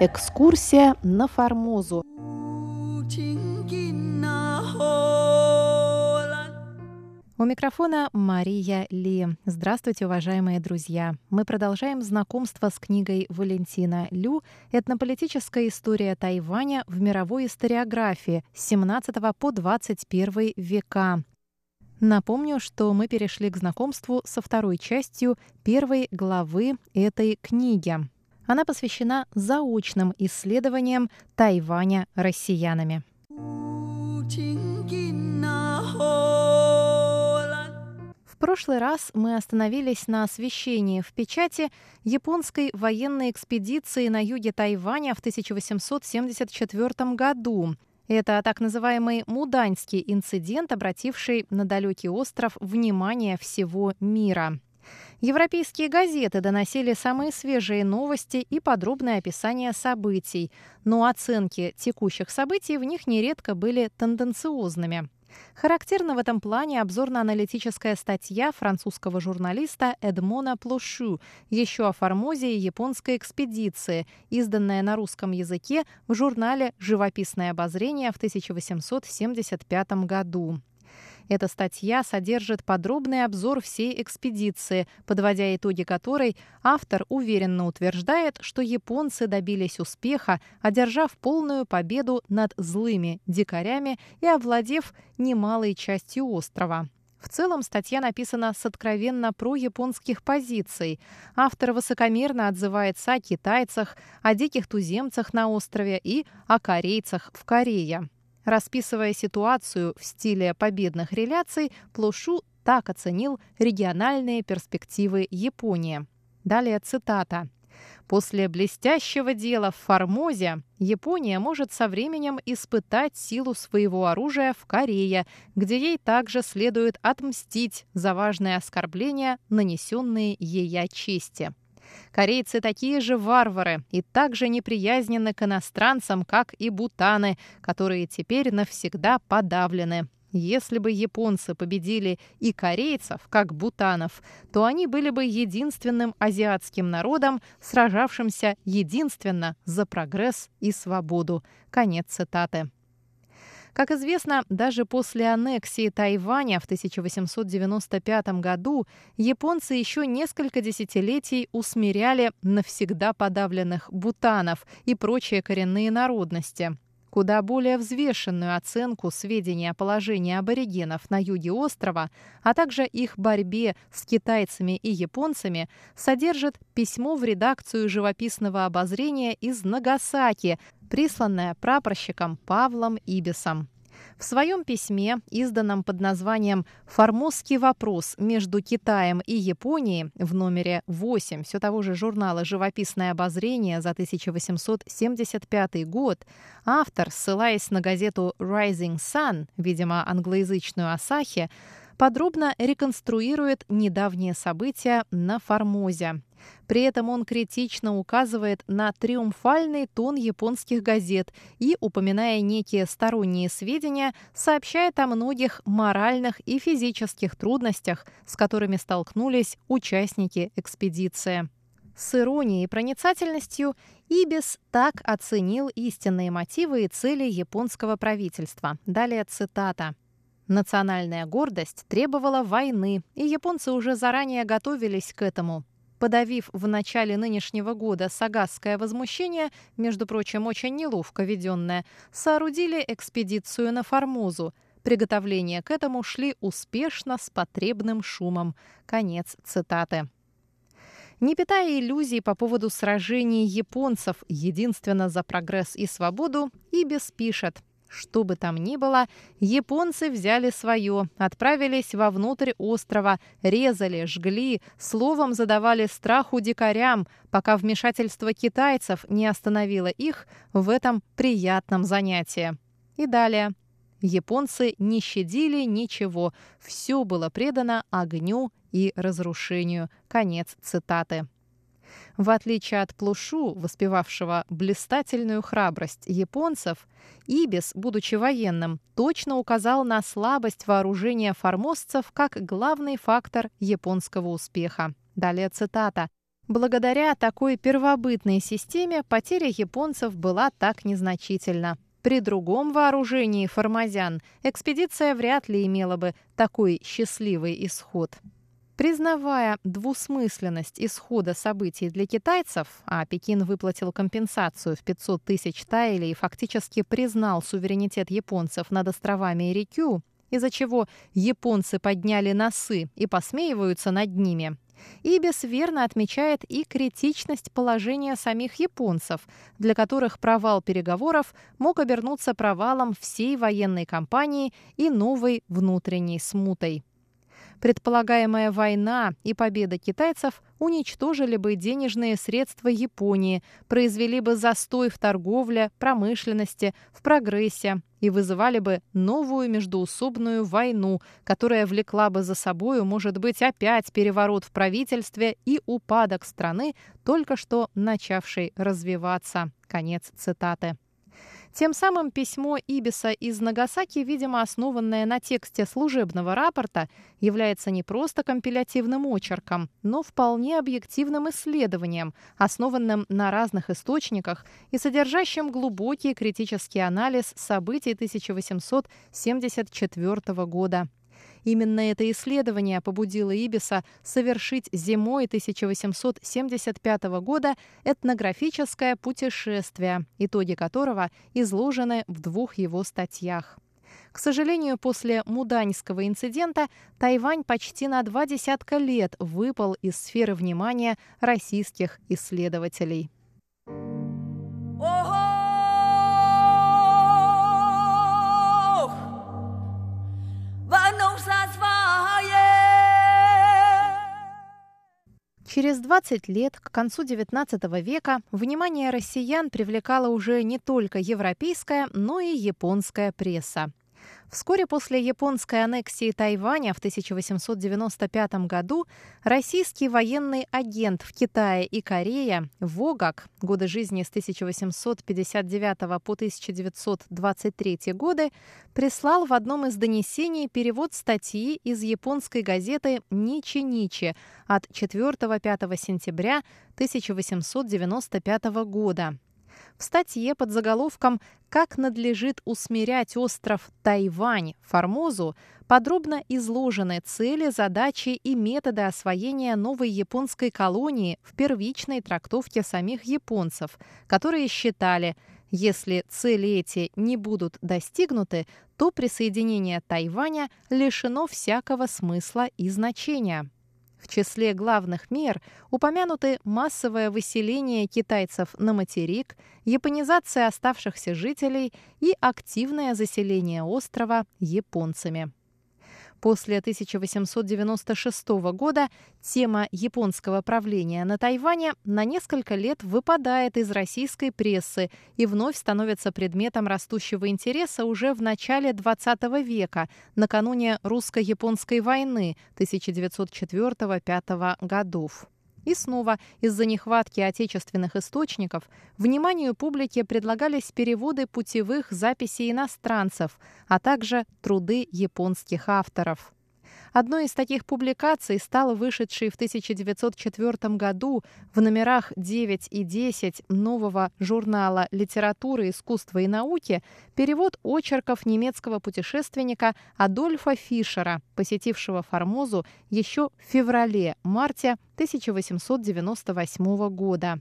Экскурсия на Формозу. У микрофона Мария Ли. Здравствуйте, уважаемые друзья. Мы продолжаем знакомство с книгой Валентина Лю «Этнополитическая история Тайваня в мировой историографии с 17 по 21 века». Напомню, что мы перешли к знакомству со второй частью первой главы этой книги. Она посвящена заочным исследованиям Тайваня россиянами. В прошлый раз мы остановились на освещении в печати японской военной экспедиции на юге Тайваня в 1874 году. Это так называемый Муданьский инцидент, обративший на далекий остров внимание всего мира. Европейские газеты доносили самые свежие новости и подробное описание событий, но оценки текущих событий в них нередко были тенденциозными. Характерна в этом плане обзорно-аналитическая статья французского журналиста Эдмона Плошу еще о Формозе японской экспедиции, изданная на русском языке в журнале «Живописное обозрение» в 1875 году. Эта статья содержит подробный обзор всей экспедиции, подводя итоги которой автор уверенно утверждает, что японцы добились успеха, одержав полную победу над злыми дикарями и овладев немалой частью острова. В целом статья написана с откровенно про-японских позиций. Автор высокомерно отзывается о китайцах, о диких туземцах на острове и о корейцах в Корее. Расписывая ситуацию в стиле победных реляций, Плошу так оценил региональные перспективы Японии. Далее цитата. После блестящего дела в Формозе Япония может со временем испытать силу своего оружия в Корее, где ей также следует отмстить за важные оскорбления, нанесенные ей чести. Корейцы такие же варвары и также неприязнены к иностранцам, как и бутаны, которые теперь навсегда подавлены. Если бы японцы победили и корейцев, как бутанов, то они были бы единственным азиатским народом, сражавшимся единственно за прогресс и свободу. Конец цитаты. Как известно, даже после аннексии Тайваня в 1895 году японцы еще несколько десятилетий усмиряли навсегда подавленных бутанов и прочие коренные народности. Куда более взвешенную оценку сведений о положении аборигенов на юге острова, а также их борьбе с китайцами и японцами, содержит письмо в редакцию живописного обозрения из Нагасаки, присланное прапорщиком Павлом Ибисом. В своем письме, изданном под названием «Формозский вопрос между Китаем и Японией» в номере 8 все того же журнала «Живописное обозрение» за 1875 год, автор, ссылаясь на газету «Rising Sun», видимо, англоязычную «Асахи», подробно реконструирует недавние события на Формозе. При этом он критично указывает на триумфальный тон японских газет и, упоминая некие сторонние сведения, сообщает о многих моральных и физических трудностях, с которыми столкнулись участники экспедиции. С иронией и проницательностью Ибис так оценил истинные мотивы и цели японского правительства. Далее цитата. Национальная гордость требовала войны, и японцы уже заранее готовились к этому. Подавив в начале нынешнего года сагасское возмущение, между прочим, очень неловко веденное, соорудили экспедицию на Формозу. Приготовления к этому шли успешно с потребным шумом. Конец цитаты. Не питая иллюзий по поводу сражений японцев единственно за прогресс и свободу, Ибис пишет – что бы там ни было, японцы взяли свое, отправились вовнутрь острова, резали, жгли, словом задавали страху дикарям, пока вмешательство китайцев не остановило их в этом приятном занятии. И далее. Японцы не щадили ничего, все было предано огню и разрушению. Конец цитаты. В отличие от Плушу, воспевавшего блистательную храбрость японцев, Ибис, будучи военным, точно указал на слабость вооружения формозцев как главный фактор японского успеха. Далее цитата. Благодаря такой первобытной системе потеря японцев была так незначительна. При другом вооружении формазян экспедиция вряд ли имела бы такой счастливый исход. Признавая двусмысленность исхода событий для китайцев, а Пекин выплатил компенсацию в 500 тысяч тайлей и фактически признал суверенитет японцев над островами Ирикю, из-за чего японцы подняли носы и посмеиваются над ними, Ибис верно отмечает и критичность положения самих японцев, для которых провал переговоров мог обернуться провалом всей военной кампании и новой внутренней смутой. Предполагаемая война и победа китайцев уничтожили бы денежные средства Японии, произвели бы застой в торговле, промышленности, в прогрессе и вызывали бы новую междуусобную войну, которая влекла бы за собою, может быть, опять переворот в правительстве и упадок страны, только что начавшей развиваться. Конец цитаты. Тем самым письмо Ибиса из Нагасаки, видимо, основанное на тексте служебного рапорта, является не просто компилятивным очерком, но вполне объективным исследованием, основанным на разных источниках и содержащим глубокий критический анализ событий 1874 года. Именно это исследование побудило Ибиса совершить зимой 1875 года этнографическое путешествие, итоги которого изложены в двух его статьях. К сожалению, после Муданьского инцидента Тайвань почти на два десятка лет выпал из сферы внимания российских исследователей. Через 20 лет, к концу XIX века, внимание россиян привлекала уже не только европейская, но и японская пресса. Вскоре после японской аннексии Тайваня в 1895 году российский военный агент в Китае и Корее Вогак, годы жизни с 1859 по 1923 годы, прислал в одном из донесений перевод статьи из японской газеты «Ничи-Ничи» от 4-5 сентября 1895 года, в статье под заголовком «Как надлежит усмирять остров Тайвань, Формозу» подробно изложены цели, задачи и методы освоения новой японской колонии в первичной трактовке самих японцев, которые считали, если цели эти не будут достигнуты, то присоединение Тайваня лишено всякого смысла и значения. В числе главных мер упомянуты массовое выселение китайцев на материк, японизация оставшихся жителей и активное заселение острова японцами. После 1896 года тема японского правления на Тайване на несколько лет выпадает из российской прессы и вновь становится предметом растущего интереса уже в начале XX века, накануне русско-японской войны 1904-1905 годов. И снова из-за нехватки отечественных источников вниманию публики предлагались переводы путевых записей иностранцев, а также труды японских авторов. Одной из таких публикаций стал вышедший в 1904 году в номерах 9 и 10 нового журнала «Литературы, искусства и науки» перевод очерков немецкого путешественника Адольфа Фишера, посетившего Формозу еще в феврале-марте 1898 года.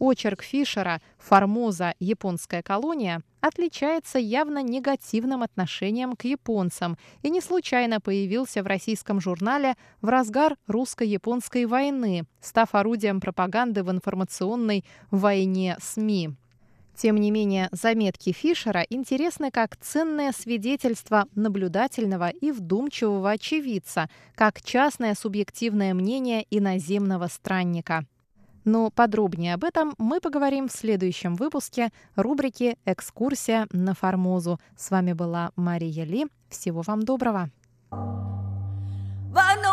Очерк Фишера «Формоза. Японская колония» отличается явно негативным отношением к японцам и не случайно появился в российском журнале в разгар русско-японской войны, став орудием пропаганды в информационной войне СМИ. Тем не менее, заметки Фишера интересны как ценное свидетельство наблюдательного и вдумчивого очевидца, как частное субъективное мнение иноземного странника. Но подробнее об этом мы поговорим в следующем выпуске рубрики «Экскурсия на Формозу». С вами была Мария Ли. Всего вам доброго! Вануша!